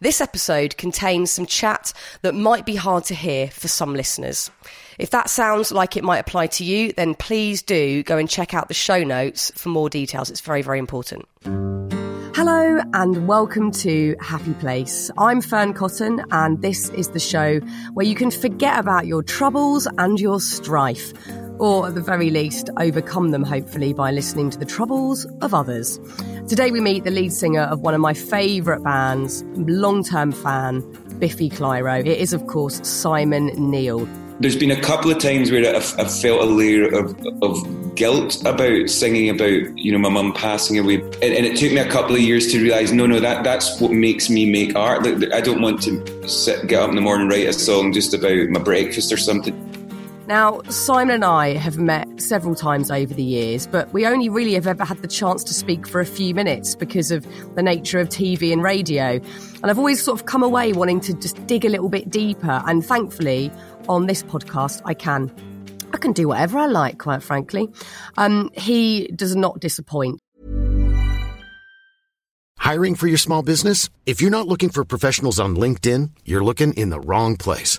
This episode contains some chat that might be hard to hear for some listeners. If that sounds like it might apply to you, then please do go and check out the show notes for more details. It's very, very important. Hello and welcome to Happy Place. I'm Fearne Cotton and this is the show where you can forget about your troubles and your strife, or at the very least, overcome them hopefully by listening to the troubles of others. Today we meet the lead singer of one of my favourite bands, long-term fan, Biffy Clyro. It is of course Simon Neil. There's been a couple of times where I've, I've felt a layer of, of guilt about singing about, you know, my mum passing away. And, and, it took me a couple of years to realise, no, no, that, that's what makes me make art. Like, I don't want to sit, get up in the morning, and write a song just about my breakfast or something. Now, Simon and I have met several times over the years, but we only really have ever had the chance to speak for a few minutes because of the nature of TV and radio. And I've always sort of come away wanting to just dig a little bit deeper. And thankfully, on this podcast, I can. I can do whatever I like, quite frankly. Um, he does not disappoint. Hiring for your small business? If you're not looking for professionals on LinkedIn, you're looking in the wrong place.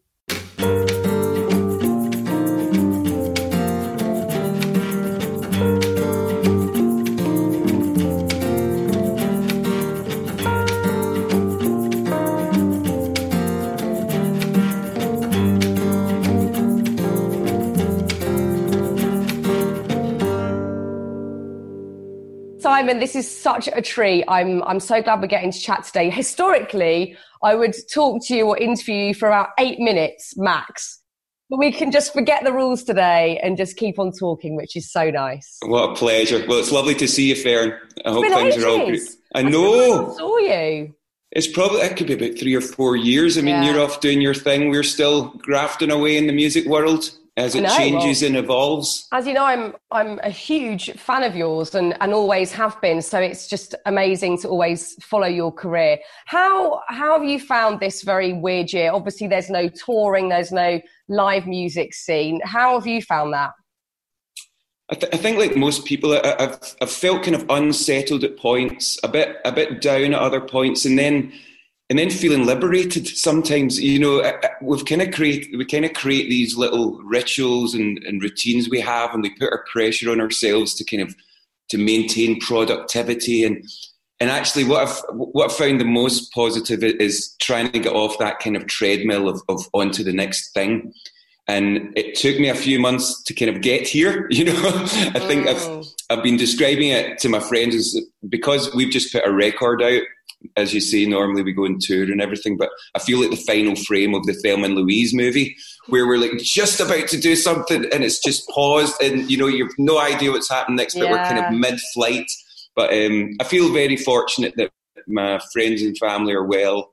Simon, this is such a treat. I'm I'm so glad we're getting to chat today. Historically, I would talk to you or interview you for about eight minutes max. But we can just forget the rules today and just keep on talking, which is so nice. What a pleasure. Well, it's lovely to see you, Fearne. I hope things ages. are all good. I know. I saw you. It's probably, it could be about three or four years. I mean, yeah. you're off doing your thing. We're still grafting away in the music world as it know, changes well, and evolves. As you know, I'm I'm a huge fan of yours and, and always have been. So it's just amazing to always follow your career. How how have you found this very weird year? Obviously, there's no touring, there's no live music scene. How have you found that? I, th- I think, like most people, I, have I've felt kind of unsettled at points, a bit a bit down at other points, and then and then feeling liberated sometimes you know uh, uh, we've kind of create we kind of create these little rituals and, and routines we have and we put our pressure on ourselves to kind of to maintain productivity. And and actually what I've what I've found the most positive is trying to get off that kind of treadmill of, of onto the next thing. And it took me a few months to kind of get here you know? I think oh. I've been describing it to my friends as because we've just put a record out as you say, normally we go on tour and everything, but I feel like the final frame of the Thelma and Louise movie, where we're like just about to do something and it's just paused, and you know you've no idea what's happening next, but yeah. we're kind of mid-flight. But um, I feel very fortunate that my friends and family are well,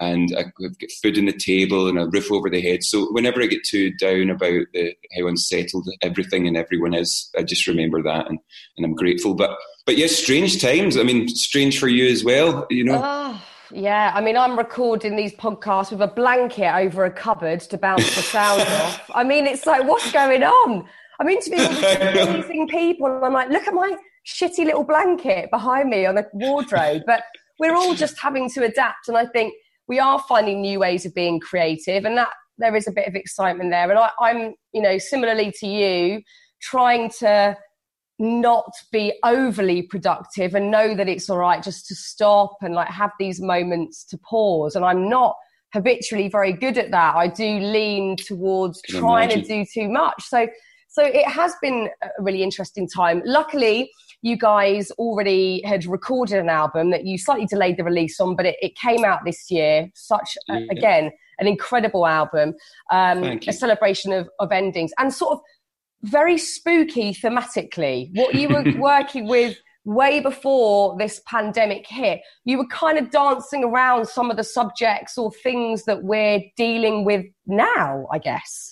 and I've got food on the table and a roof over the head. So whenever I get too down about the, how unsettled everything and everyone is, I just remember that, and, and I'm grateful. But but yes, strange times. I mean, strange for you as well, you know. Oh, yeah, I mean, I'm recording these podcasts with a blanket over a cupboard to bounce the sound off. I mean, it's like, what's going on? I'm interviewing all these amazing people, and I'm like, look at my shitty little blanket behind me on the wardrobe. But we're all just having to adapt, and I think we are finding new ways of being creative, and that there is a bit of excitement there. And I, I'm, you know, similarly to you, trying to not be overly productive and know that it's all right just to stop and like have these moments to pause. And I'm not habitually very good at that. I do lean towards trying imagine. to do too much. So so it has been a really interesting time. Luckily, you guys already had recorded an album that you slightly delayed the release on, but it, it came out this year. Such yeah. again an incredible album, um, a celebration of, of endings and sort of very spooky thematically. What you were working with way before this pandemic hit, you were kind of dancing around some of the subjects or things that we're dealing with now, I guess.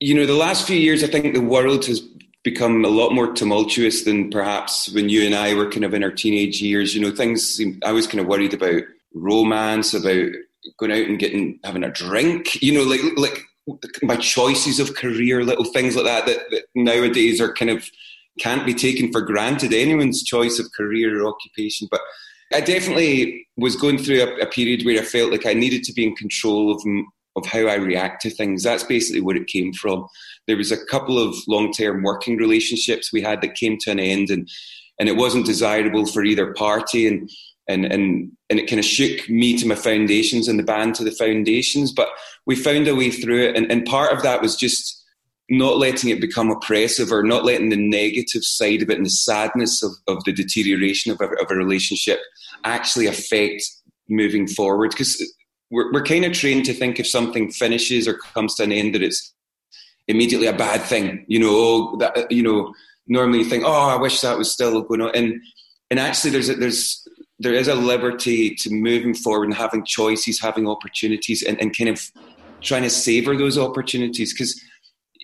You know, the last few years, I think the world has become a lot more tumultuous than perhaps when you and I were kind of in our teenage years. You know, things seemed, I was kind of worried about romance, about going out and getting having a drink. You know, like like my choices of career, little things like that, that, that nowadays are kind of can't be taken for granted. Anyone's choice of career or occupation, but I definitely was going through a, a period where I felt like I needed to be in control of of how I react to things. That's basically where it came from. There was a couple of long term working relationships we had that came to an end, and and it wasn't desirable for either party, and and and and it kind of shook me to my foundations and the band to the foundations. But we found a way through it, and and part of that was just not letting it become oppressive or not letting the negative side of it and the sadness of, of the deterioration of a, of a relationship actually affect moving forward because we're, we're kind of trained to think if something finishes or comes to an end that it's immediately a bad thing you know oh, that you know normally you think oh i wish that was still going on. And and actually there's a, there's there is a liberty to moving forward and having choices having opportunities and, and kind of trying to savor those opportunities. Because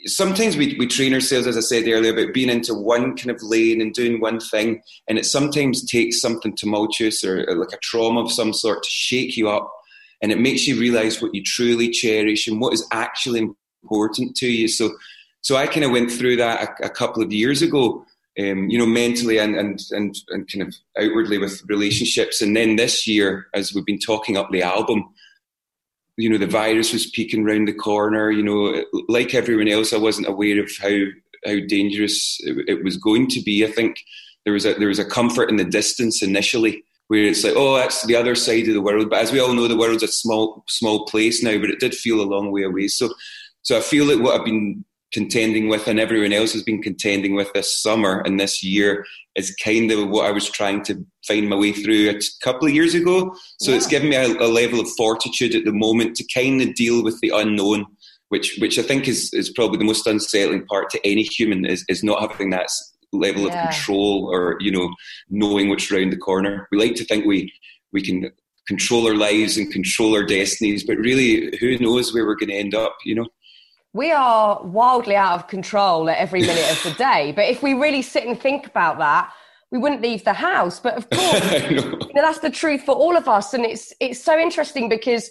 sometimes we, we train ourselves, as I said earlier, about being into one kind of lane and doing one thing, and it sometimes takes something tumultuous or, or like a trauma of some sort to shake you up, and it makes you realize what you truly cherish and what is actually important to you. So, so I kind of went through that a, a couple of years ago. Um, you know, mentally and, and and and kind of outwardly with relationships, and then this year, as we've been talking up the album, you know the virus was peeking around the corner. You know, like everyone else, I wasn't aware of how how dangerous it, it was going to be. I think there was a there was a comfort in the distance initially, where it's like, oh, that's the other side of the world. But as we all know, the world's a small small place now. But it did feel a long way away. So, so I feel that what I've been contending with and everyone else has been contending with this summer and this year is kind of what I was trying to find my way through a couple of years ago. So yeah. it's given me a, a, level of fortitude at the moment to kind of deal with the unknown, which which I think is is probably the most unsettling part to any human is is not having that level yeah. of control or you know knowing what's around the corner. We like to think we we can control our lives and control our destinies, but really, who knows where we're going to end up? You know we are wildly out of control at every minute of the day. But if we really sit and think about that, we wouldn't leave the house. But of course, you know, that's the truth for all of us. And it's it's so interesting because,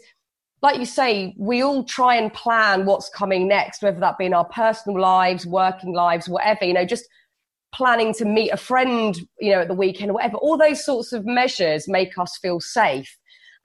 like you say, we all try and plan what's coming next, whether that be in our personal lives, working lives, whatever. You know, just planning to meet a friend, you know, at the weekend or whatever. All those sorts of measures make us feel safe.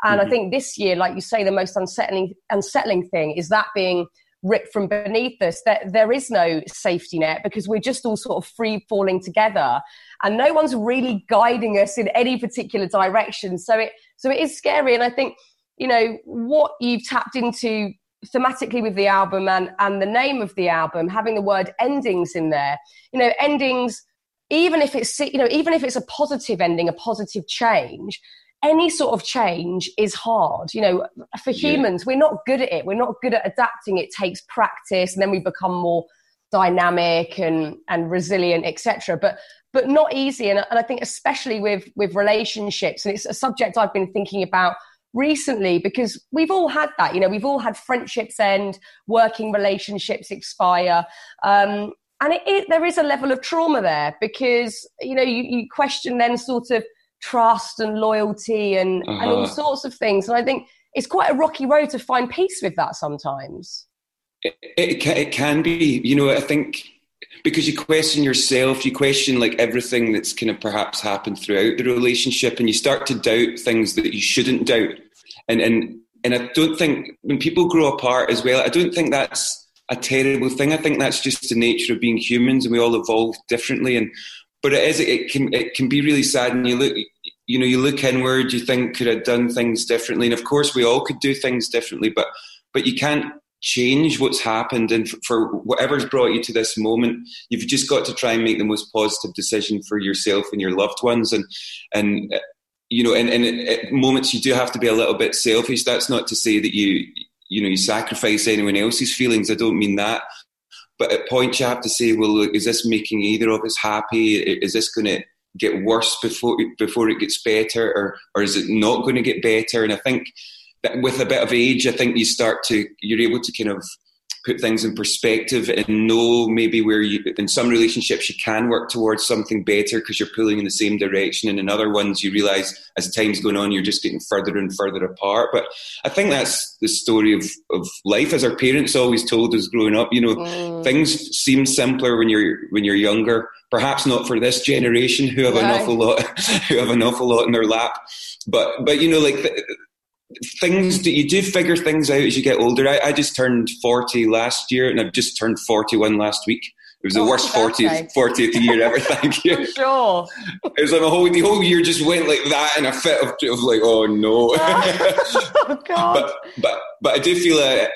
And mm-hmm. I think this year, like you say, the most unsettling unsettling thing is that being ripped from beneath us. That there is no safety net because we're just all sort of free falling together, and no one's really guiding us in any particular direction. So it so it is scary, and I think you know what you've tapped into thematically with the album and and the name of the album having the word endings in there you know endings even if it's you know even if it's a positive ending a positive change any sort of change is hard. You know, for humans, yeah. we're not good at it. We're not good at adapting. It takes practice, and then we become more dynamic and and resilient, etc. But but not easy. And, and I think especially with with relationships, and it's a subject I've been thinking about recently because we've all had that. You know, we've all had friendships end, working relationships expire. Um, and it, it, there is a level of trauma there because you know you, you question then sort of trust and loyalty and, uh-huh. and all uh-huh. sorts of things. And I think it's quite a rocky road to find peace with that sometimes. It, it, it can be, you know, I think because you question yourself, you question like everything that's kind of perhaps happened throughout the relationship, and you start to doubt things that you shouldn't doubt. And and and I don't think when people grow apart as well, I don't think that's a terrible thing. I think that's just the nature of being humans, and we all evolve differently. And but it is it can it can be really sad and you look you know you look inward you think could have done things differently and of course we all could do things differently but but you can't change what's happened and for whatever's brought you to this moment you've just got to try and make the most positive decision for yourself and your loved ones and and you know and, and at moments you do have to be a little bit selfish that's not to say that you you know you sacrifice anyone else's feelings i don't mean that but at points you have to say, well, look, is this making either of us happy? Is this going to get worse before before it gets better, or or is it not going to get better? And I think that with a bit of age, I think you start to you're able to kind of put things in perspective and know maybe where you in some relationships you can work towards something better because you're pulling in the same direction and in other ones you realize as time's going on you're just getting further and further apart but i think that's the story of, of life as our parents always told us growing up you know mm. things seem simpler when you're when you're younger perhaps not for this generation who have right. an awful lot who have an awful lot in their lap but but you know like things that you do figure things out as you get older. I, I, just turned 40 last year and I've just turned 41 last week. It was the oh, worst 40th, 40th year ever. Thank you. sure. It was like the whole, the whole year just went like that in a fit of, of like, oh no. oh, God. But, but, but I do feel a,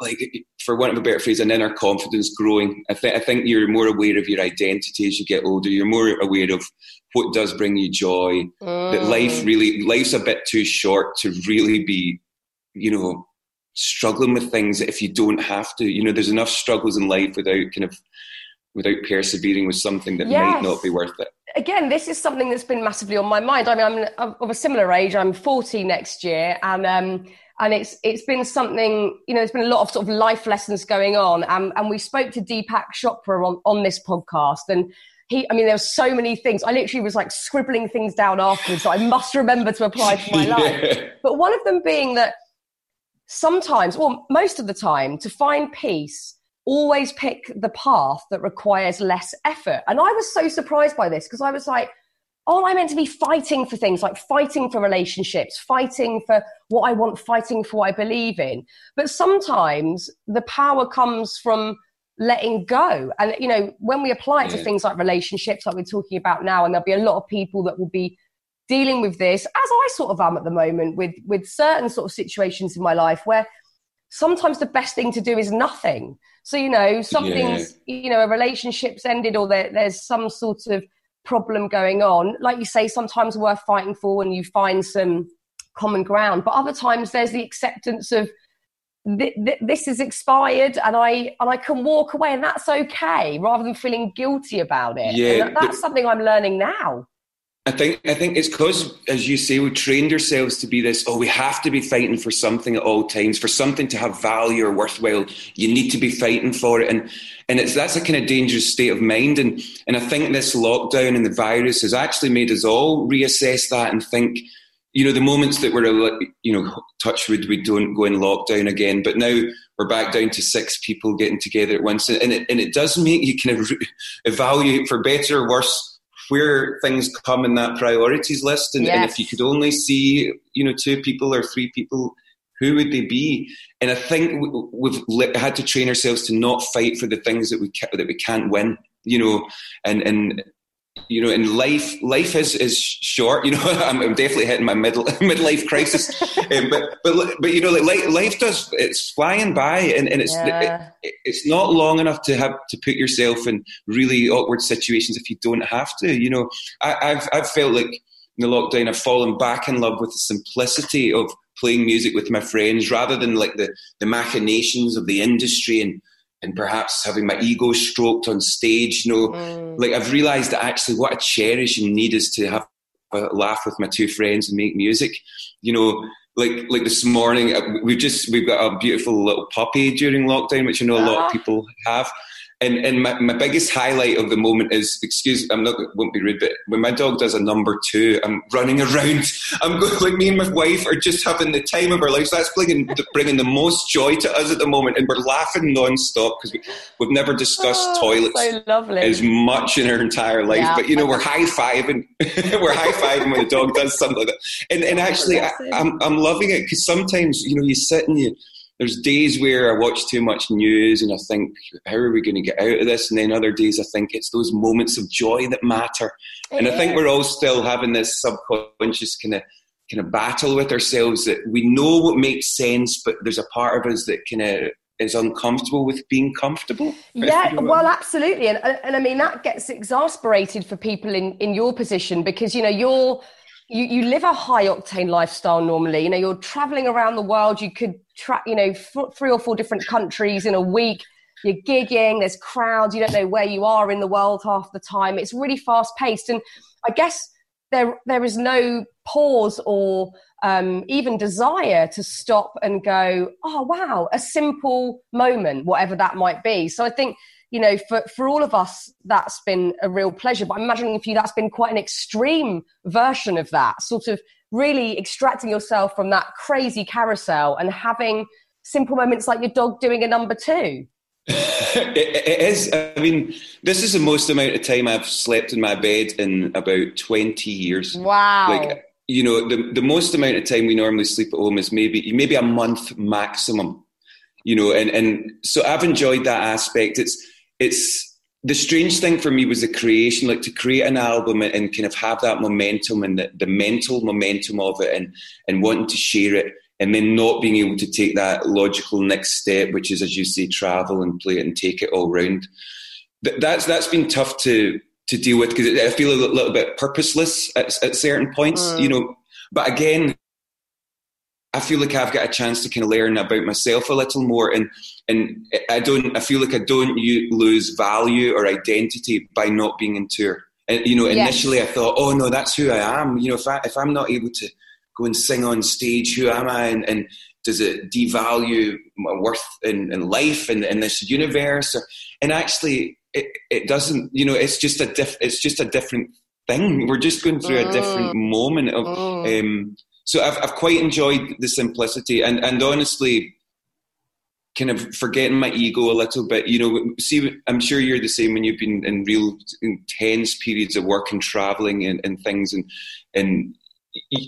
like, for want of a better phrase, an inner confidence growing. I, th- I think you're more aware of your identity as you get older. You're more aware of what does bring you joy. Mm. That life really, life's a bit too short to really be, you know, struggling with things if you don't have to. You know, there's enough struggles in life without kind of without persevering with something that yes. might not be worth it. Again, this is something that's been massively on my mind. I mean, I'm of a similar age. I'm 40 next year, and um, and it's it's been something. You know, there's been a lot of sort of life lessons going on, and and we spoke to Deepak Chopra on on this podcast, and he, I mean, there were so many things. I literally was like scribbling things down afterwards that I must remember to apply to my yeah. life. But one of them being that sometimes, or most of the time, to find peace, always pick the path that requires less effort. And I was so surprised by this because I was like, oh, I meant to be fighting for things like fighting for relationships, fighting for what I want, fighting for what I believe in. But sometimes the power comes from letting go. And, you know, when we apply it yeah. to things like relationships, like we're talking about now, and there'll be a lot of people that will be dealing with this, as I sort of am at the moment, with, with certain sort of situations in my life where sometimes the best thing to do is nothing. So, you know, something's, yeah. you know, a relationship's ended or there, there's some sort of problem going on. Like you say, sometimes worth fighting for when you find some common ground. But other times there's the acceptance of, this is expired and I and I can walk away and that's okay rather than feeling guilty about it. Yeah, that's something I'm learning now. I think I think it's because, as you say, we trained ourselves to be this. Oh, we have to be fighting for something at all times, for something to have value or worthwhile. You need to be fighting for it, and and it's that's a kind of dangerous state of mind. And and I think this lockdown and the virus has actually made us all reassess that and think you know, the moments that we're, you know, touch wood, we don't go in lockdown again, but now we're back down to six people getting together at once. And it, and it does make you kind of evaluate for better or worse where things come in that priorities list. And, yes. and if you could only see, you know, two people or three people, who would they be? And I think we've had to train ourselves to not fight for the things that we that we can't win. You know, and and you know, in life, life is is short. You know, I'm, I'm definitely hitting my middle midlife crisis, um, but but but you know, like life does, it's flying by, and, and it's yeah. it, it's not long enough to have to put yourself in really awkward situations if you don't have to. You know, I, I've I've felt like in the lockdown, I've fallen back in love with the simplicity of playing music with my friends rather than like the the machinations of the industry and and perhaps having my ego stroked on stage. You know, mm. like I've realised that actually what I cherish and need is to have a laugh with my two friends and make music. You know, like like this morning uh, we've just we've got a beautiful little puppy during lockdown, which I know a lot of ah. people have. And and my, my biggest highlight of the moment is, excuse, I'm not won't be rude, but when my dog does a number two, I'm running around. I'm going like me and my wife are just having the time of our lives. That's bringing bringing the most joy to us at the moment, and we're laughing non-stop because we, we've never discussed oh, toilets so as much in our entire life. Yeah. But you know, we're high fiving, we're high fiving when the dog does something like that. And and actually, I, I'm I'm loving it because sometimes you know you sit and you there's days where I watch too much news and I think, how are we going to get out of this? And then other days I think it's those moments of joy that matter. and I think we're all still having this subconscious kind of kind of battle with ourselves that we know what makes sense, but there's a part of us that kind of is uncomfortable with being comfortable. Yeah, well, absolutely, and and I mean that gets exasperated for people in in your position because you know you're you, you live a high octane lifestyle normally. You know, you're traveling around the world. You could track, you know, f- three or four different countries in a week. you're gigging, there's crowds, you don't know where you are in the world half the time. It's really fast paced. And I guess there there is no pause or um, even desire to stop and go, oh wow, a simple moment, whatever that might be. So I think you know, for, for all of us, that's been a real pleasure. But I'm imagining for you, that's been quite an extreme version of that, sort of really extracting yourself from that crazy carousel and having simple moments like your dog doing a number two. it, it is. I mean, this is the most amount of time I've slept in my bed in about 20 years. Wow. Like, you know, the, the most amount of time we normally sleep at home is maybe maybe a month maximum. You know, and, and so I've enjoyed that aspect. It's it's the strange thing for me was the creation, like to create an album and, and kind of have that momentum and the, the mental momentum of it and, and wanting to share it and then not being able to take that logical next step, which is, as you say, travel and play it and take it all round. That's, that's been tough to, to deal with because I feel a little bit purposeless at, at certain points, mm. you know. But again, I feel like I've got a chance to kind of learn about myself a little more, and and I don't. I feel like I don't lose value or identity by not being in tour. And you know, initially yes. I thought, oh no, that's who I am. You know, if I if I'm not able to go and sing on stage, who am I? And, and does it devalue my worth in, in life and in, in this universe? Or, and actually, it, it doesn't. You know, it's just a diff, It's just a different thing. We're just going through a different mm. moment of. Mm. Um, so I've, I've quite enjoyed the simplicity and, and honestly kind of forgetting my ego a little bit you know see i'm sure you're the same when you've been in real intense periods of work and traveling and, and things and and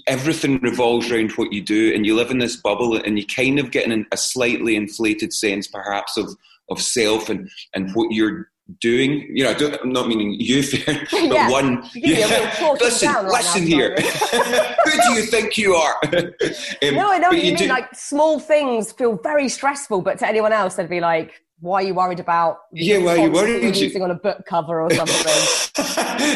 everything revolves around what you do and you live in this bubble and you kind of get in a slightly inflated sense perhaps of of self and and what you're doing. You know, I am not meaning you, Fair, but yeah. one. Yeah. listen, right listen now, here. Who do you think you are? um, no, I know what you, mean. Do... Like small things feel very stressful, but to anyone else, they'd be like, "Why are you worried about? Yeah, why are you worried? Using on a book cover or something."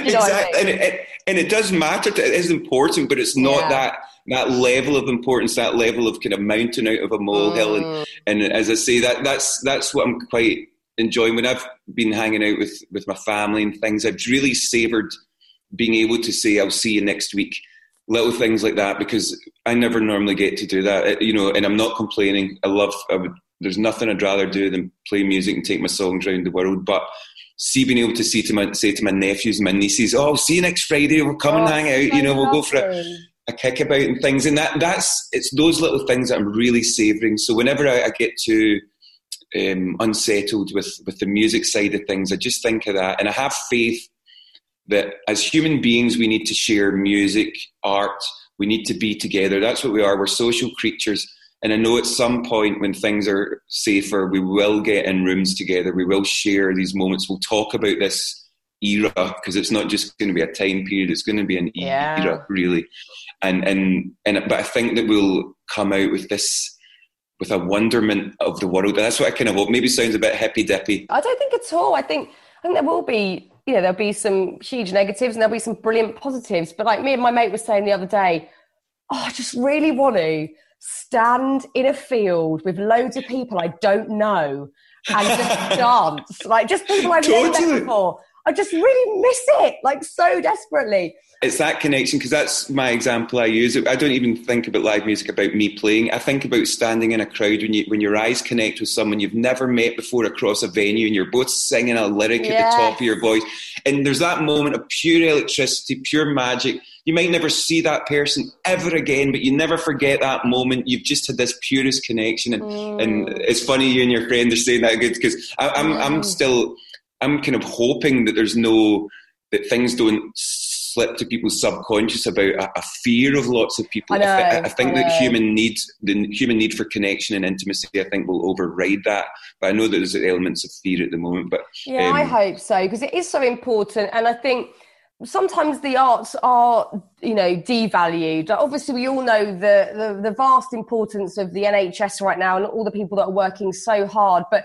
you know exactly, I mean? and, it, and it does matter. To, it is important, but it's not yeah. that that level of importance, that level of kind of mountain out of a molehill, mm. and, and as I say, that that's that's what I'm quite enjoying when I've been hanging out with with my family and things. I've really savoured being able to say I'll see you next week. Little things like that because I never normally get to do that, you know. And I'm not complaining. I love. I would, there's nothing I'd rather do than play music and take my songs around the world. But see being able to say to my say to my nephews and my nieces, "Oh, I'll see you next Friday. We'll come oh, and hang out. You know, we'll go for a, a kickabout and things." And that that's it's those little things that I'm really savouring. So whenever I, I get to um, unsettled with with the music side of things. I just think of that, and I have faith that as human beings, we need to share music, art. We need to be together. That's what we are. We're social creatures. And I know at some point when things are safer, we will get in rooms together. We will share these moments. We'll talk about this era because it's not just going to be a time period; it's going to be an yeah. era, really. And and and but I think that we'll come out with this with a wonderment of the world. And that's what I kind of hope. Maybe sounds a bit hippy dippy. I don't think at all. I think I think there will be, you know, there'll be some huge negatives and there'll be some brilliant positives. But like me and my mate were saying the other day, oh, I just really want to stand in a field with loads of people I don't know and just dance. Like just people I've totally. never met before. I just really miss it, like so desperately it's that connection because that's my example I use. I don't even think about live music about me playing. I think about standing in a crowd when you when your eyes connect with someone you've never met before across a venue, and you're both singing a lyric at the top of your voice, and there's that moment of pure electricity, pure magic. You might never see that person ever again, but you never forget that moment. You've just had this purest connection, and, mm. and it's funny you and your friend are saying that good because I'm mm. I'm still I'm kind of hoping that there's no that things don't slip to people's subconscious about a, a fear of lots of people. I, know, I, I think I that human need, the human need for connection and intimacy, I think will override that. But I know that there's elements of fear at the moment. But yeah, um, I hope so because it is so important, and I think sometimes the arts are you know devalued obviously we all know the, the, the vast importance of the nhs right now and all the people that are working so hard but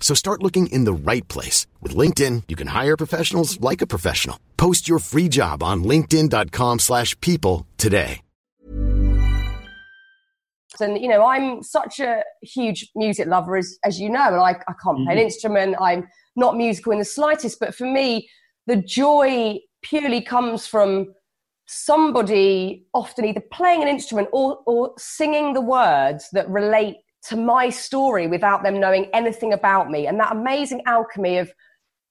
So start looking in the right place. With LinkedIn, you can hire professionals like a professional. Post your free job on linkedin.com slash people today. And, you know, I'm such a huge music lover, as, as you know, and I, I can't play an mm-hmm. instrument. I'm not musical in the slightest. But for me, the joy purely comes from somebody often either playing an instrument or, or singing the words that relate to my story without them knowing anything about me. And that amazing alchemy of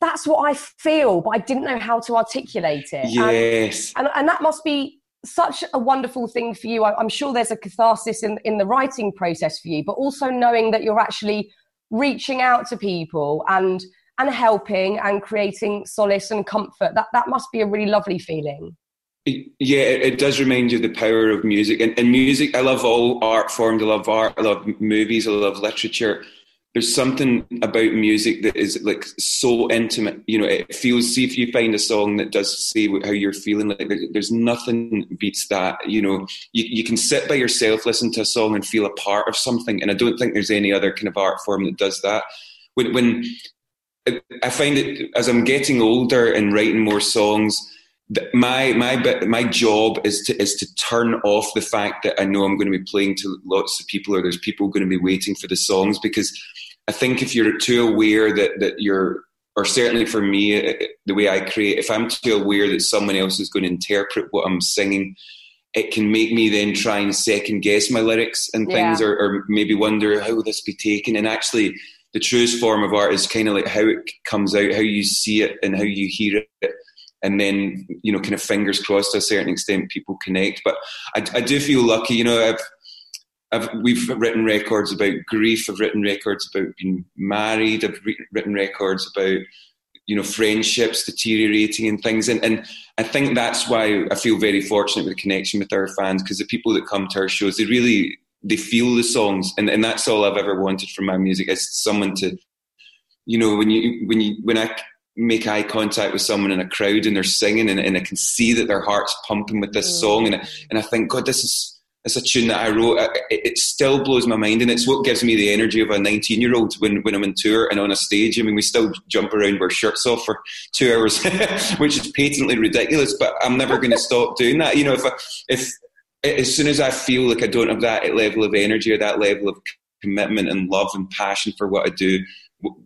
that's what I feel, but I didn't know how to articulate it. Yes. And, and, and that must be such a wonderful thing for you. I, I'm sure there's a catharsis in, in the writing process for you, but also knowing that you're actually reaching out to people and and helping and creating solace and comfort. That that must be a really lovely feeling. Yeah, it, does remind you the power of music. And, and music, I love all art forms. I love art. I love movies. I love literature. There's something about music that is like so intimate. You know, it feels. See if you find a song that does say how you're feeling. Like there's nothing beats that. You know, you, you can sit by yourself, listen to a song, and feel a part of something. And I don't think there's any other kind of art form that does that. When when I find it as I'm getting older and writing more songs my my my job is to is to turn off the fact that I know I'm going to be playing to lots of people or there's people going to be waiting for the songs because I think if you're too aware that that you're or certainly for me uh, the way I create if I'm too aware that someone else is going to interpret what I'm singing it can make me then try and second guess my lyrics and things yeah. or, or maybe wonder how will this be taken and actually the truest form of art is kind of like how it comes out how you see it and how you hear it and then you know kind of fingers crossed to a certain extent people connect but I, I do feel lucky you know I've I've, we've written records about grief. I've written records about being married. I've re- written records about you know friendships deteriorating and things. And, and I think that's why I feel very fortunate with the connection with our fans because the people that come to our shows they really they feel the songs, and, and that's all I've ever wanted from my music is someone to you know when you when you when I make eye contact with someone in a crowd and they're singing and, and I can see that their heart's pumping with this mm. song. And I, and I think God this is it's a tune that I wrote. It, it, still blows my mind and it's what gives me the energy of a 19 year old when, when I'm in tour and on a stage. I mean we still jump around with shirts off for two hours which is patently ridiculous but I'm never going to stop doing that. You know if I, if as soon as I feel like I don't have that level of energy or that level of commitment and love and passion for what I do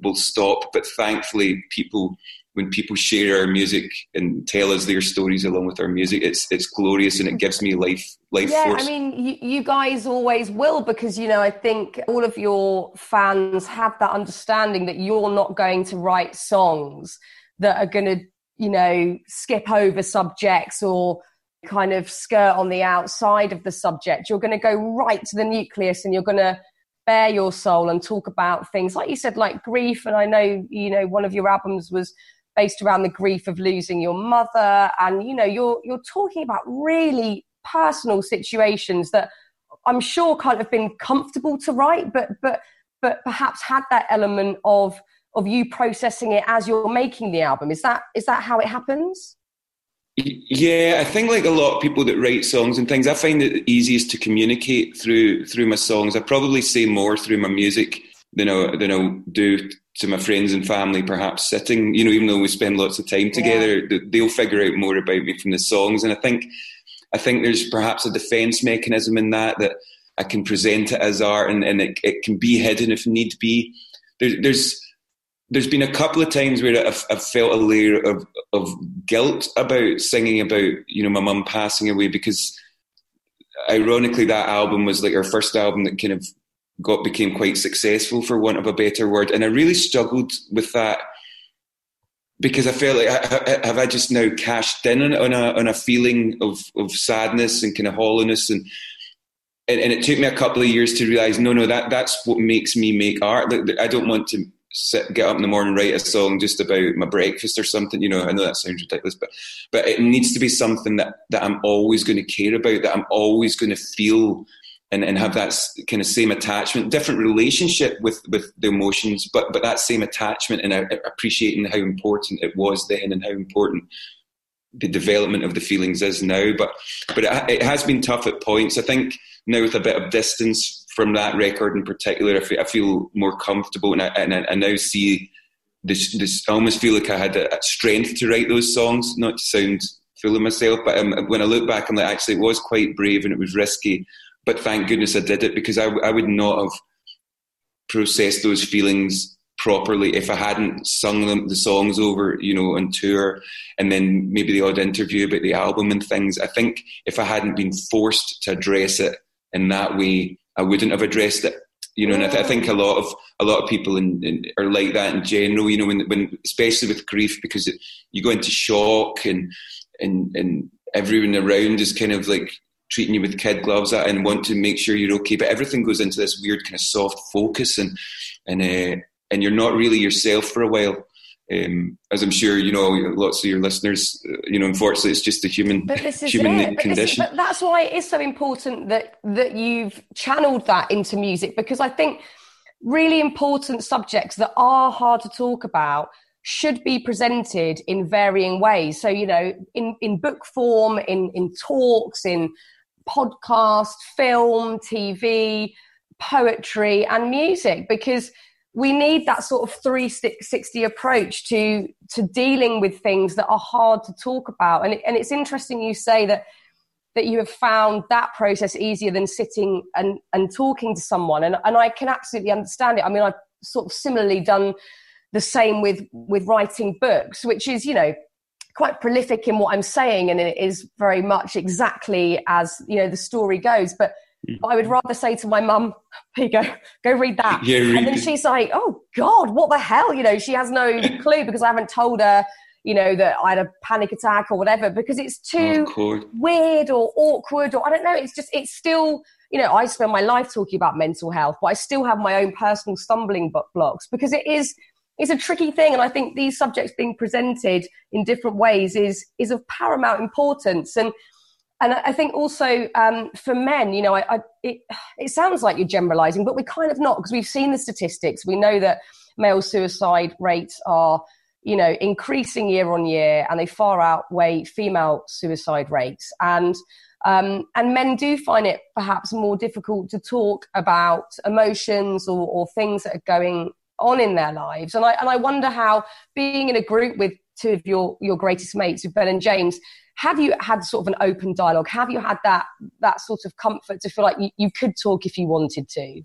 will stop. But thankfully, people when people share our music and tell us their stories along with our music, it's it's glorious and it mm-hmm. gives me life life yeah, force. I mean, you, you guys always will because you know I think all of your fans have that understanding that you're not going to write songs that are going to you know skip over subjects or kind of skirt on the outside of the subject. You're going to go right to the nucleus and you're going to bare your soul and talk about things. Like you said like grief and i know you know one of your albums was based around the grief of losing your mother and you know you're you're talking about really personal situations that i'm sure can't have been comfortable to write but but but perhaps had that element of of you processing it as you're making the album. Is that is that how it happens yeah, I think like a lot of people that write songs and things, I find it easiest to communicate through through my songs. I probably say more through my music than I than I do to my friends and family. Perhaps sitting, you know, even though we spend lots of time together, yeah. they'll figure out more about me from the songs. And I think I think there's perhaps a defense mechanism in that that I can present it as art and, and it, it can be hidden if need be. There, there's there's been a couple of times where I've, I've, felt a layer of, of guilt about singing about you know my mum passing away because ironically that album was like our first album that kind of got became quite successful for want of a better word. And I really struggled with that because I felt like have I just now cashed in on, on a on a feeling of of sadness and kind of hollowness? And and, and it took me a couple of years to realize no no that that's what makes me make art. I don't want to sit, get up in the morning, write a song just about my breakfast or something. You know, I know that sounds ridiculous, but but it needs to be something that that I'm always going to care about, that I'm always going to feel and, and have that kind of same attachment, different relationship with, with the emotions, but, but that same attachment and uh, appreciating how important it was then and how important the development of the feelings is now. But, but it, it has been tough at points. I think now with a bit of distance from that record in particular, I feel, I feel more comfortable and I, and I, I now see this, this, I almost feel like I had a, a strength to write those songs, not to sound full of myself, but um, when I look back, I'm like, actually, it was quite brave and it was risky but thank goodness I did it because I, I would not have processed those feelings properly if I hadn't sung them the songs over, you know, on tour and then maybe the odd interview about the album and things. I think if I hadn't been forced to address it in that way, I wouldn't have addressed it. You know, and I, th- I think a lot of a lot of people in, in, are like that in general. You know, when, when especially with grief, because it, you go into shock and and and everyone around is kind of like treating you with kid gloves and want to make sure you're okay. But everything goes into this weird kind of soft focus, and and uh, and you're not really yourself for a while. Um, as I'm sure you know, lots of your listeners, uh, you know, unfortunately, it's just a human but this is human it. condition. This, but that's why it is so important that that you've channeled that into music because I think really important subjects that are hard to talk about should be presented in varying ways. So, you know, in, in book form, in, in talks, in podcast, film, TV, poetry, and music because we need that sort of 360 approach to to dealing with things that are hard to talk about and, it, and it's interesting you say that that you have found that process easier than sitting and and talking to someone and and I can absolutely understand it I mean I've sort of similarly done the same with with writing books which is you know quite prolific in what I'm saying, and it is very much exactly as you know the story goes. But. I would rather say to my mum, "Here you go, go read that," yeah, read and then she's like, "Oh God, what the hell?" You know, she has no clue because I haven't told her, you know, that I had a panic attack or whatever because it's too oh, weird or awkward or I don't know. It's just it's still. You know, I spend my life talking about mental health, but I still have my own personal stumbling blocks because it is it's a tricky thing and i think these subjects being presented in different ways is is of paramount importance and and i think also um, for men you know I, I, it, it sounds like you're generalizing but we're kind of not because we've seen the statistics we know that male suicide rates are you know increasing year on year and they far outweigh female suicide rates and um, and men do find it perhaps more difficult to talk about emotions or, or things that are going on in their lives. And I, and I wonder how being in a group with two of your, your greatest mates, with Ben and James, have you had sort of an open dialogue? Have you had that, that sort of comfort to feel like you, you could talk if you wanted to?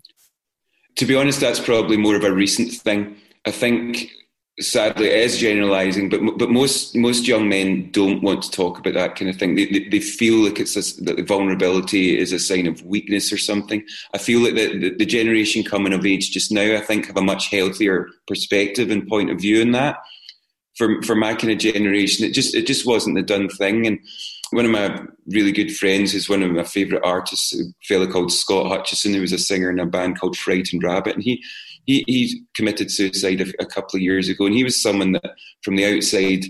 To be honest, that's probably more of a recent thing. I think sadly it is generalizing but but most most young men don't want to talk about that kind of thing they, they, they feel like it's a, that vulnerability is a sign of weakness or something i feel like the, the, the, generation coming of age just now i think have a much healthier perspective and point of view in that for for my kind of generation it just it just wasn't the done thing and one of my really good friends is one of my favorite artists a fellow called scott hutchison who was a singer in a band called frightened rabbit and he he, he committed suicide a, a couple of years ago, and he was someone that from the outside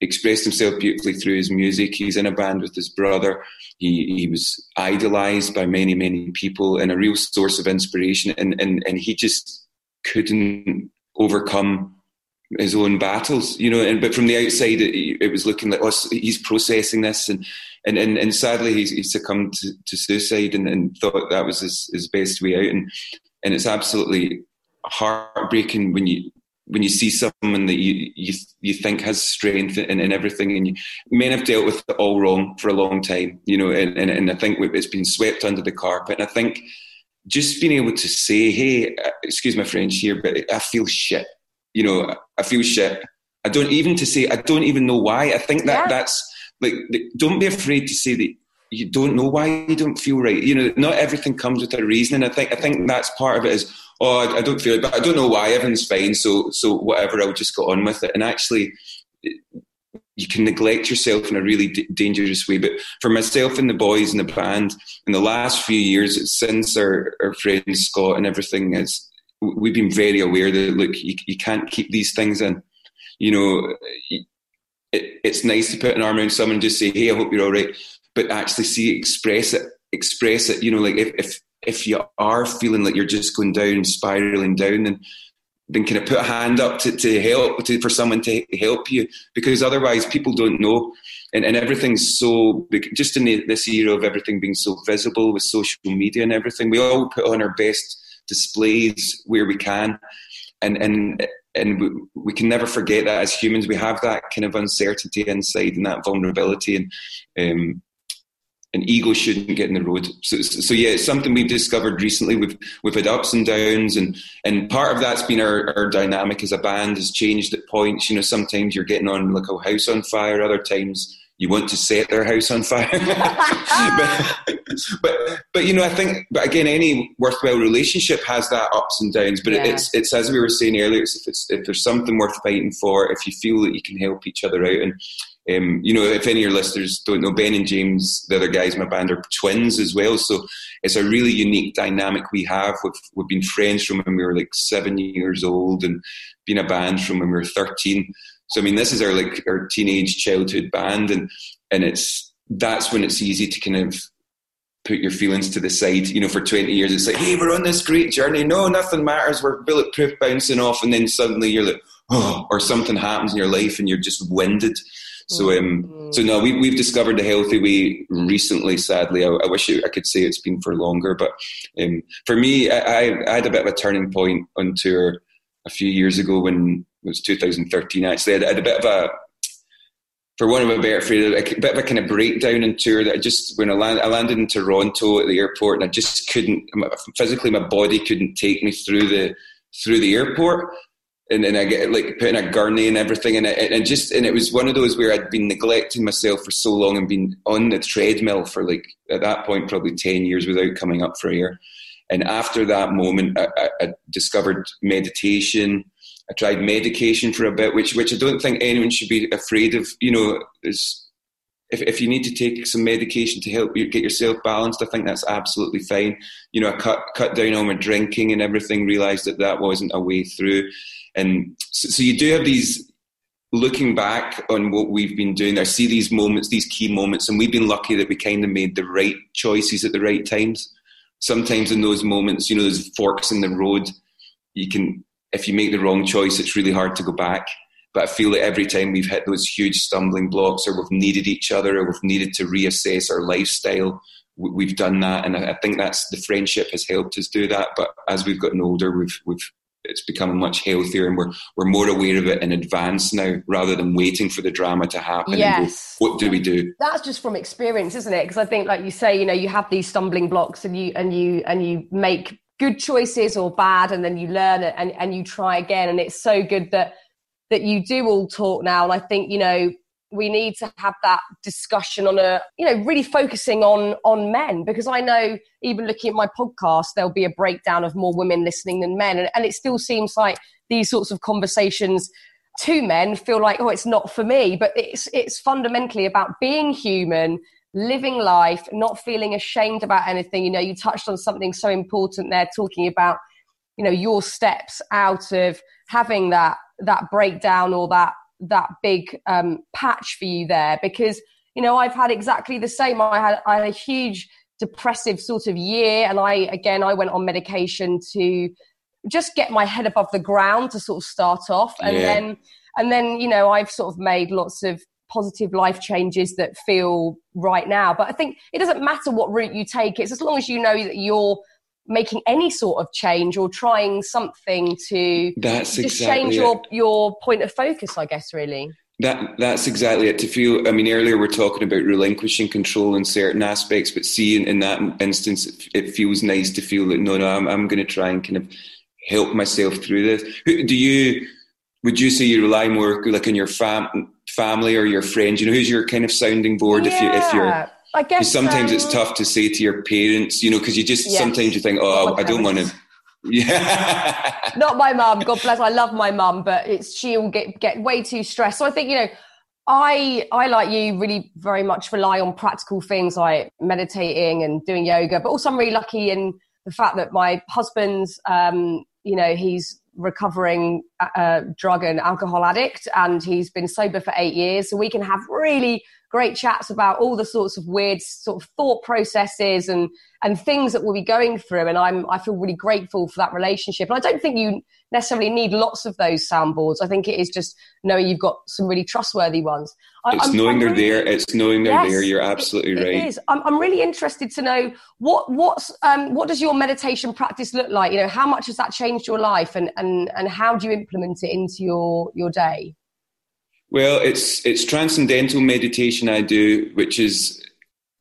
expressed himself beautifully through his music. He's in a band with his brother. He he was idolized by many many people and a real source of inspiration. And and and he just couldn't overcome his own battles, you know. And but from the outside, it, it was looking like oh, he's processing this, and and and, and sadly, he's, he succumbed to, to suicide, and, and, thought that was his, his best way out. And and it's absolutely heartbreaking when you when you see someone that you you, you think has strength and, and everything, and you, men have dealt with it all wrong for a long time, you know, and, and, and I think it's been swept under the carpet. And I think just being able to say, "Hey, uh, excuse my French here, but I feel shit," you know, I feel shit. I don't even to say I don't even know why. I think that yeah. that's like don't be afraid to say that you don't know why you don't feel right. You know, not everything comes with a reason, and I think I think that's part of it. Is oh, I, I don't feel it, but I don't know why. Everything's fine, so so whatever. I'll just go on with it. And actually, you can neglect yourself in a really d- dangerous way. But for myself and the boys in the band, in the last few years, since our, our friend Scott and everything has, we've been very aware that look, you, you can't keep these things in. You know, it, it's nice to put an arm around someone and just say, "Hey, I hope you're all right." but actually see express it express it. You know, like if if if you are feeling like you're just going down, spiraling down, then then kind of put a hand up to, to help to, for someone to help you because otherwise people don't know and, and everything's so just in the, this era of everything being so visible with social media and everything we all put on our best displays where we can and and and we, we, can never forget that as humans we have that kind of uncertainty inside and that vulnerability and um, ego shouldn't get in the road. So, so yeah, it's something we've discovered recently. We've we've had ups and downs, and and part of that's been our, our dynamic as a band has changed at points. You know, sometimes you're getting on like a house on fire. Other times you want to set their house on fire. but, but, but you know, I think, but again, any worthwhile relationship has that ups and downs. But yeah. it's it's as we were saying earlier, it's if it's if there's something worth fighting for, if you feel that you can help each other out, and um, you know, if any of your listeners don't know, Ben and James, the other guys in my band, are twins as well. So it's a really unique dynamic we have. We've, we've been friends from when we were like seven years old and been a band from when we were 13. So, I mean, this is our like our teenage childhood band. And, and it's, that's when it's easy to kind of put your feelings to the side. You know, for 20 years, it's like, hey, we're on this great journey. No, nothing matters. We're bulletproof bouncing off. And then suddenly you're like, oh, or something happens in your life and you're just winded. So, um, mm-hmm. so no, we, we've discovered the healthy way recently. Sadly, I, I wish I could say it's been for longer, but um, for me, I, I, had a bit of a turning point on tour a few years ago when it was 2013. Actually, I had, a bit of a, for one of a better phrase, a bit of a kind of breakdown in tour that I just when I, land, I landed in Toronto at the airport and I just couldn't physically my body couldn't take me through the through the airport and then I get like putting a gurney and everything in it, and just and it was one of those where I'd been neglecting myself for so long and been on the treadmill for like at that point probably ten years without coming up for air. And after that moment, I, I discovered meditation. I tried medication for a bit, which which I don't think anyone should be afraid of. You know, is if, if you need to take some medication to help you get yourself balanced, I think that's absolutely fine. You know, I cut cut down on my drinking and everything. Realized that that wasn't a way through and so, so you do have these looking back on what we've been doing, I see these moments, these key moments, and we've been lucky that we kind of made the right choices at the right times. Sometimes in those moments, you know, there's forks in the road. You can, if you make the wrong choice, it's really hard to go back. But I feel that every time we've hit those huge stumbling blocks, or we've needed each other, or we've needed to reassess our lifestyle, we've done that. And I think that's the friendship has helped us do that. But as we've gotten older, we've we've it's becoming much healthier and we're we're more aware of it in advance now rather than waiting for the drama to happen yes. Go, what do we do that's just from experience isn't it because i think like you say you know you have these stumbling blocks and you and you and you make good choices or bad and then you learn it and, and you try again. And it's so good that that you do all talk now. And i think you know we need to have that discussion on a you know really focusing on on men because i know even looking at my podcast there'll be a breakdown of more women listening than men. And, and it still seems like these sorts of conversations to men feel like oh it's not for me. But it's it's fundamentally about being human living life not feeling ashamed about anything you know you touched on something so important there talking about you know your steps out of having that that breakdown or that that big um, patch for you there because you know I've had exactly the same. I had I had a huge depressive sort of year, and I again I went on medication to just get my head above the ground to sort of start off, and yeah. then and then you know I've sort of made lots of positive life changes that feel right now. But I think it doesn't matter what route you take; it's as long as you know that you're making any sort of change or trying something to that's just exactly change it. your your point of focus i guess really that that's exactly it to feel i mean earlier we're talking about relinquishing control in certain aspects but seeing in that instance it, it feels nice to feel that no no i'm, I'm going to try and kind of help myself through this do you would you say you rely more like on your fam- family or your friends you know who's your kind of sounding board yeah. if you if you're I guess sometimes um, it's tough to say to your parents, you know, because you just yes. sometimes you think, oh, I, I don't want to. Yeah. Not my mum. God bless. I love my mum, but it's she'll get get way too stressed. So I think you know, I I like you really very much rely on practical things like meditating and doing yoga, but also I'm really lucky in the fact that my husband's, um, you know, he's recovering a drug and alcohol addict, and he's been sober for eight years. So we can have really great chats about all the sorts of weird sort of thought processes and and things that we'll be going through. And I'm I feel really grateful for that relationship. And I don't think you necessarily need lots of those soundboards. I think it is just knowing you've got some really trustworthy ones. It's I'm, knowing I'm they're really, there. It's knowing they're yes, there. You're absolutely it, right. It is. I'm, I'm really interested to know what what's um, what does your meditation practice look like? You know, how much has that changed your life, and and and how do you implement it into your your day? Well, it's it's transcendental meditation I do, which is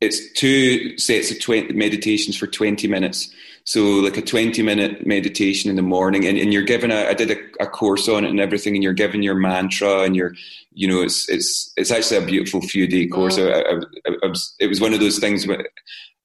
it's two sets of 20 meditations for 20 minutes. So like a 20 minute meditation in the morning and, and you're given a, I did a, a, course on it and everything and you're given your mantra and you're, you know, it's, it's, it's actually a beautiful few day course. Mm. I, I, I, was, it was one of those things where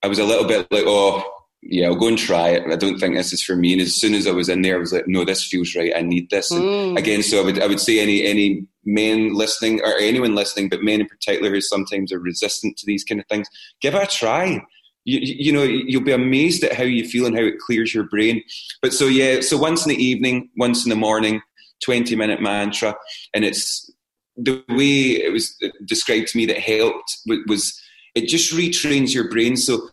I was a little bit like, oh, yeah, I'll go and try it. I don't think this is for me. And as soon as I was in there, I was like, no, this feels right. I need this. Mm. again, so I would, I would say any, any men listening or anyone listening, but men in particular who sometimes are resistant to these kind of things, give it a try. You, you know, you'll be amazed at how you feel and how it clears your brain. But so, yeah, so once in the evening, once in the morning, 20 minute mantra. And it's the way it was described to me that helped was it just retrains your brain. So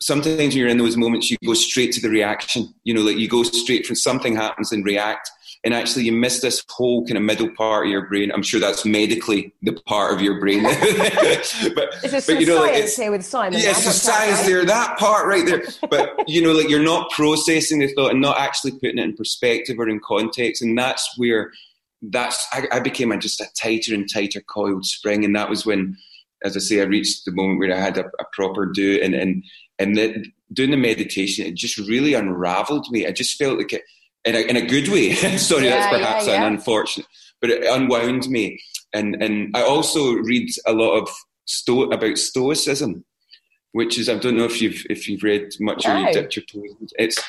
sometimes when you're in those moments, you go straight to the reaction. You know, like you go straight from something happens and react and actually you miss this whole kind of middle part of your brain. I'm sure that's medically the part of your brain. but, but you know, like it's, here with Simon. Yeah, it's science right? there, that part right there. But you know, like you're not processing the thought and not actually putting it in perspective or in context, and that's where that's I, I became a, just a tighter and tighter coiled spring, and that was when, as I say, I reached the moment where I had a, a proper do, and and and the, doing the meditation, it just really unraveled me. I just felt like it in a, in a good way. Sorry, yeah, that's perhaps yeah, yeah. an unfortunate, but it unwound me. And and I also read a lot of sto- about Stoicism, which is I don't know if you've if you've read much no. or you dipped your toes. It's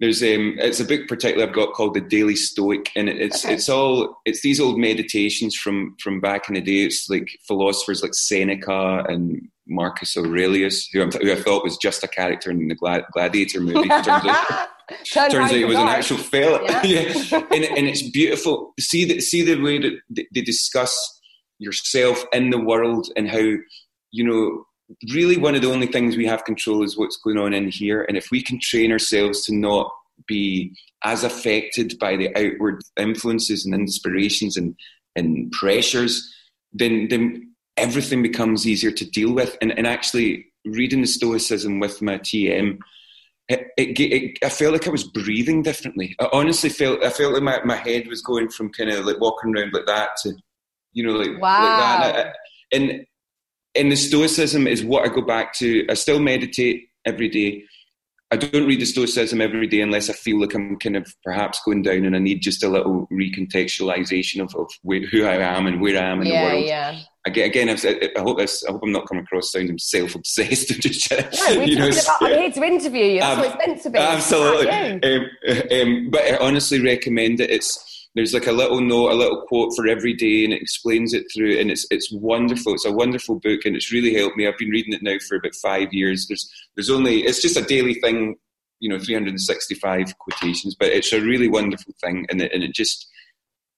there's um it's a book particularly I've got called the Daily Stoic, and it's okay. it's all it's these old meditations from from back in the day. It's like philosophers like Seneca and Marcus Aurelius, who, who i thought was just a character in the Gladiator movie. Turns, Turns out it was an actual fail. Yeah, yeah. and, and it's beautiful. See the see the way that they discuss yourself in the world and how you know really one of the only things we have control is what's going on in here. And if we can train ourselves to not be as affected by the outward influences and inspirations and and pressures, then then everything becomes easier to deal with. And, and actually reading the Stoicism with my TM it, it, it, I felt like I was breathing differently. I honestly felt I felt like my, my head was going from kind of like walking around like that to, you know, like, wow. like that. And, and the stoicism is what I go back to. I still meditate every day. I don't read the stoicism every day unless I feel like I'm kind of perhaps going down and I need just a little recontextualization of, of where, who I am and where I am in yeah, the world. Yeah again, I've, I hope this, I hope I'm not coming across sounding self-obsessed. just, no, you know, about, I'm here to interview you. That's um, what it's meant to be. Absolutely. Um, um, but I honestly recommend it. It's there's like a little note, a little quote for every day, and it explains it through, and it's it's wonderful. It's a wonderful book, and it's really helped me. I've been reading it now for about five years. There's there's only it's just a daily thing, you know, 365 quotations, but it's a really wonderful thing, and it, and it just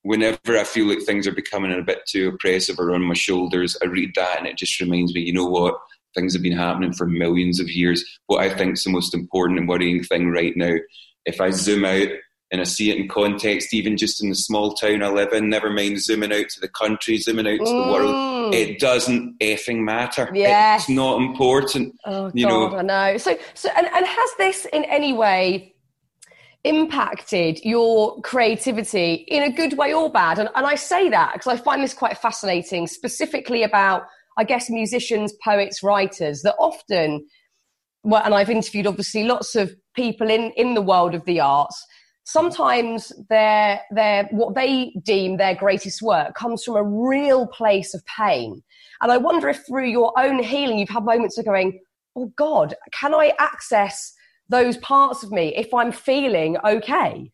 whenever I feel like things are becoming a bit too oppressive or on my shoulders, I read that and it just reminds me, you know what? Things have been happening for millions of years. What I think is the most important and worrying thing right now, if I zoom out and I see it in context, even just in the small town I live in, never mind zooming out to the country, zooming out to mm. the world, mm. it doesn't effing matter. Yes. It's not important. Oh, you God, know. I know. So, so and, and has this in any way impacted your creativity in a good way or bad? And, and I say that because I find this quite fascinating, specifically about, I guess, musicians, poets, writers that often, well, and I've interviewed obviously lots of people in, in the world of the arts. Sometimes their, their, what they deem their greatest work comes from a real place of pain. And I wonder if through your own healing, you've had moments of going, oh God, can I access those parts of me if I'm feeling okay?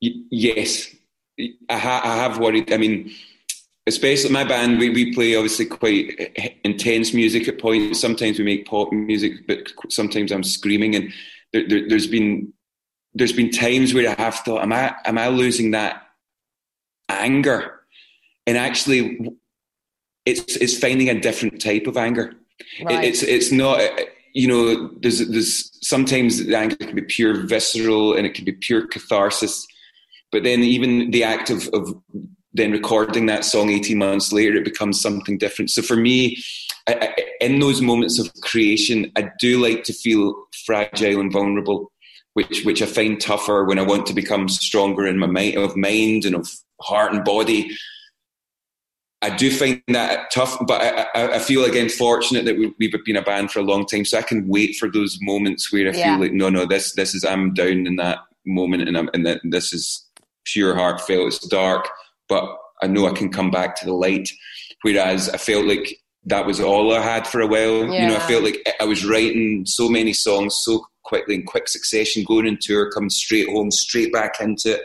Yes, I, ha- I have worried. I mean, especially my band, we, we play obviously quite eh, eh, intense music at points. Sometimes we make pop music, but sometimes I'm screaming. And there, there, there's been there's been times where I have thought, am I am I losing that anger? And actually, it's it's finding a different type of anger. Right. It, it's it's not you know there's there's sometimes the anger can be pure visceral and it can be pure catharsis, but then even the act of of then recording that song 18 months later it becomes something different so for me I, I, in those moments of creation i do like to feel fragile and vulnerable which which i find tougher when i want to become stronger in my mind of mind and of heart and body I do find that tough, but I, I, feel again fortunate that we, have been a band for a long time, so I can wait for those moments where I yeah. feel like no, no, this this is I'm down in that moment, and I'm and that this is pure heartfelt. It's dark, but I know I can come back to the light. Whereas I felt like that was all I had for a while. Yeah. You know, I felt like I was writing so many songs so quickly in quick succession, going on tour, coming straight home, straight back into it.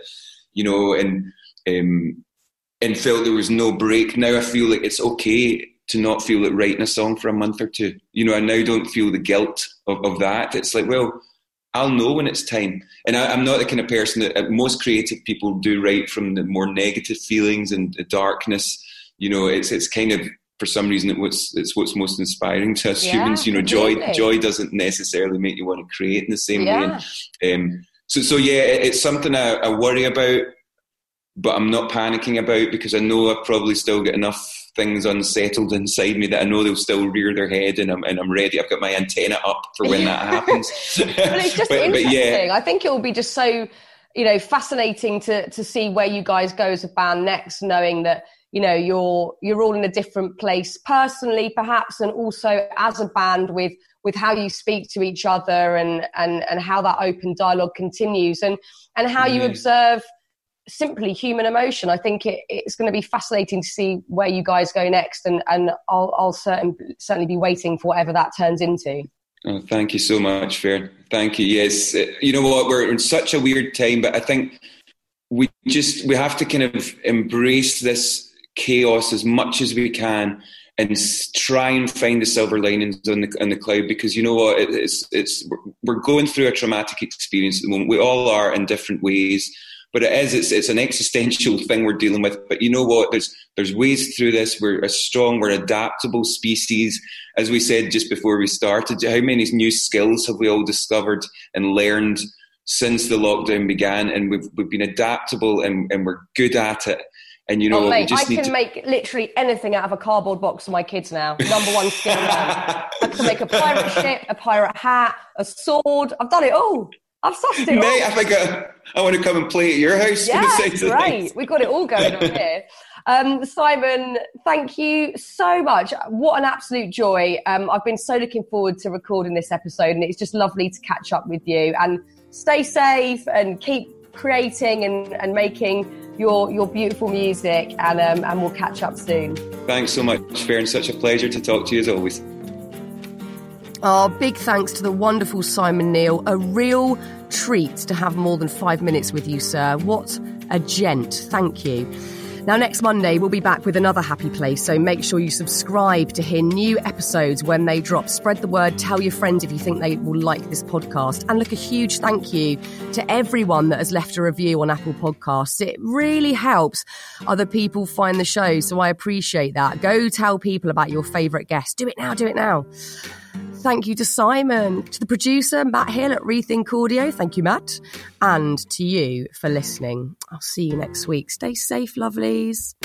You know, and um, and felt there was no break. Now I feel like it's okay to not feel like writing a song for a month or two. You know, I now don't feel the guilt of, of that. It's like, well, I'll know when it's time. And I, am not the kind of person that uh, most creative people do write from the more negative feelings and the darkness. You know, it's it's kind of for some reason it was, it's what's most inspiring to us yeah, humans. You know, joy joy doesn't necessarily make you want to create in the same yeah. way. And, um, so so yeah, it's something I, I worry about but I'm not panicking about because I know I've probably still got enough things unsettled inside me that I know they'll still rear their head and I'm, and I'm ready. I've got my antenna up for when that happens. but it's just but, interesting. But yeah. I think it will be just so, you know, fascinating to, to see where you guys go as a band next, knowing that, you know, you're, you're all in a different place personally, perhaps, and also as a band with, with how you speak to each other and, and, and how that open dialogue continues and, and how you observe simply human emotion. I think it, it's going to be fascinating to see where you guys go next, and, and I'll, I'll certain, certainly be waiting for whatever that turns into. Oh, thank you so much, Fearne. Thank you. Yes, uh, you know what? We're in such a weird time, but I think we just we have to kind of embrace this chaos as much as we can and try and find the silver linings on the on the cloud because you know what it's it's we're going through a traumatic experience at the moment we all are in different ways but it is it's it's an existential thing we're dealing with. But you know what? There's there's ways through this. We're a strong, we're adaptable species. As we said just before we started, how many new skills have we all discovered and learned since the lockdown began? And we've we've been adaptable and, and we're good at it. And you know, oh, mate, I can to... make literally anything out of a cardboard box for my kids now. Number one skill. I can make a pirate ship, a pirate hat, a sword. I've done it all. I've sussed it Mate, I think I, I, want to come and play at your house. Yeah, right. We've got it all going on here. Um, Simon, thank you so much. What an absolute joy. Um, I've been so looking forward to recording this episode, and it's just lovely to catch up with you. And stay safe and keep creating and, and making your your beautiful music. And um, and we'll catch up soon. Thanks so much, Fearne. Such a pleasure to talk to you as always. Our big thanks to the wonderful Simon Neil. A real treat to have more than five minutes with you, sir. What a gent. Thank you. Now, next Monday, we'll be back with another happy place, so make sure you subscribe to hear new episodes when they drop. Spread the word, tell your friends if you think they will like this podcast. And look, a huge thank you to everyone that has left a review on Apple Podcasts. It really helps other people find the show, so I appreciate that. Go tell people about your favourite guest. Do it now, do it now. Thank you to Simon, to the producer, Matt Hill at Rethink Audio. Thank you, Matt. And to you for listening. I'll see you next week. Stay safe, lovelies.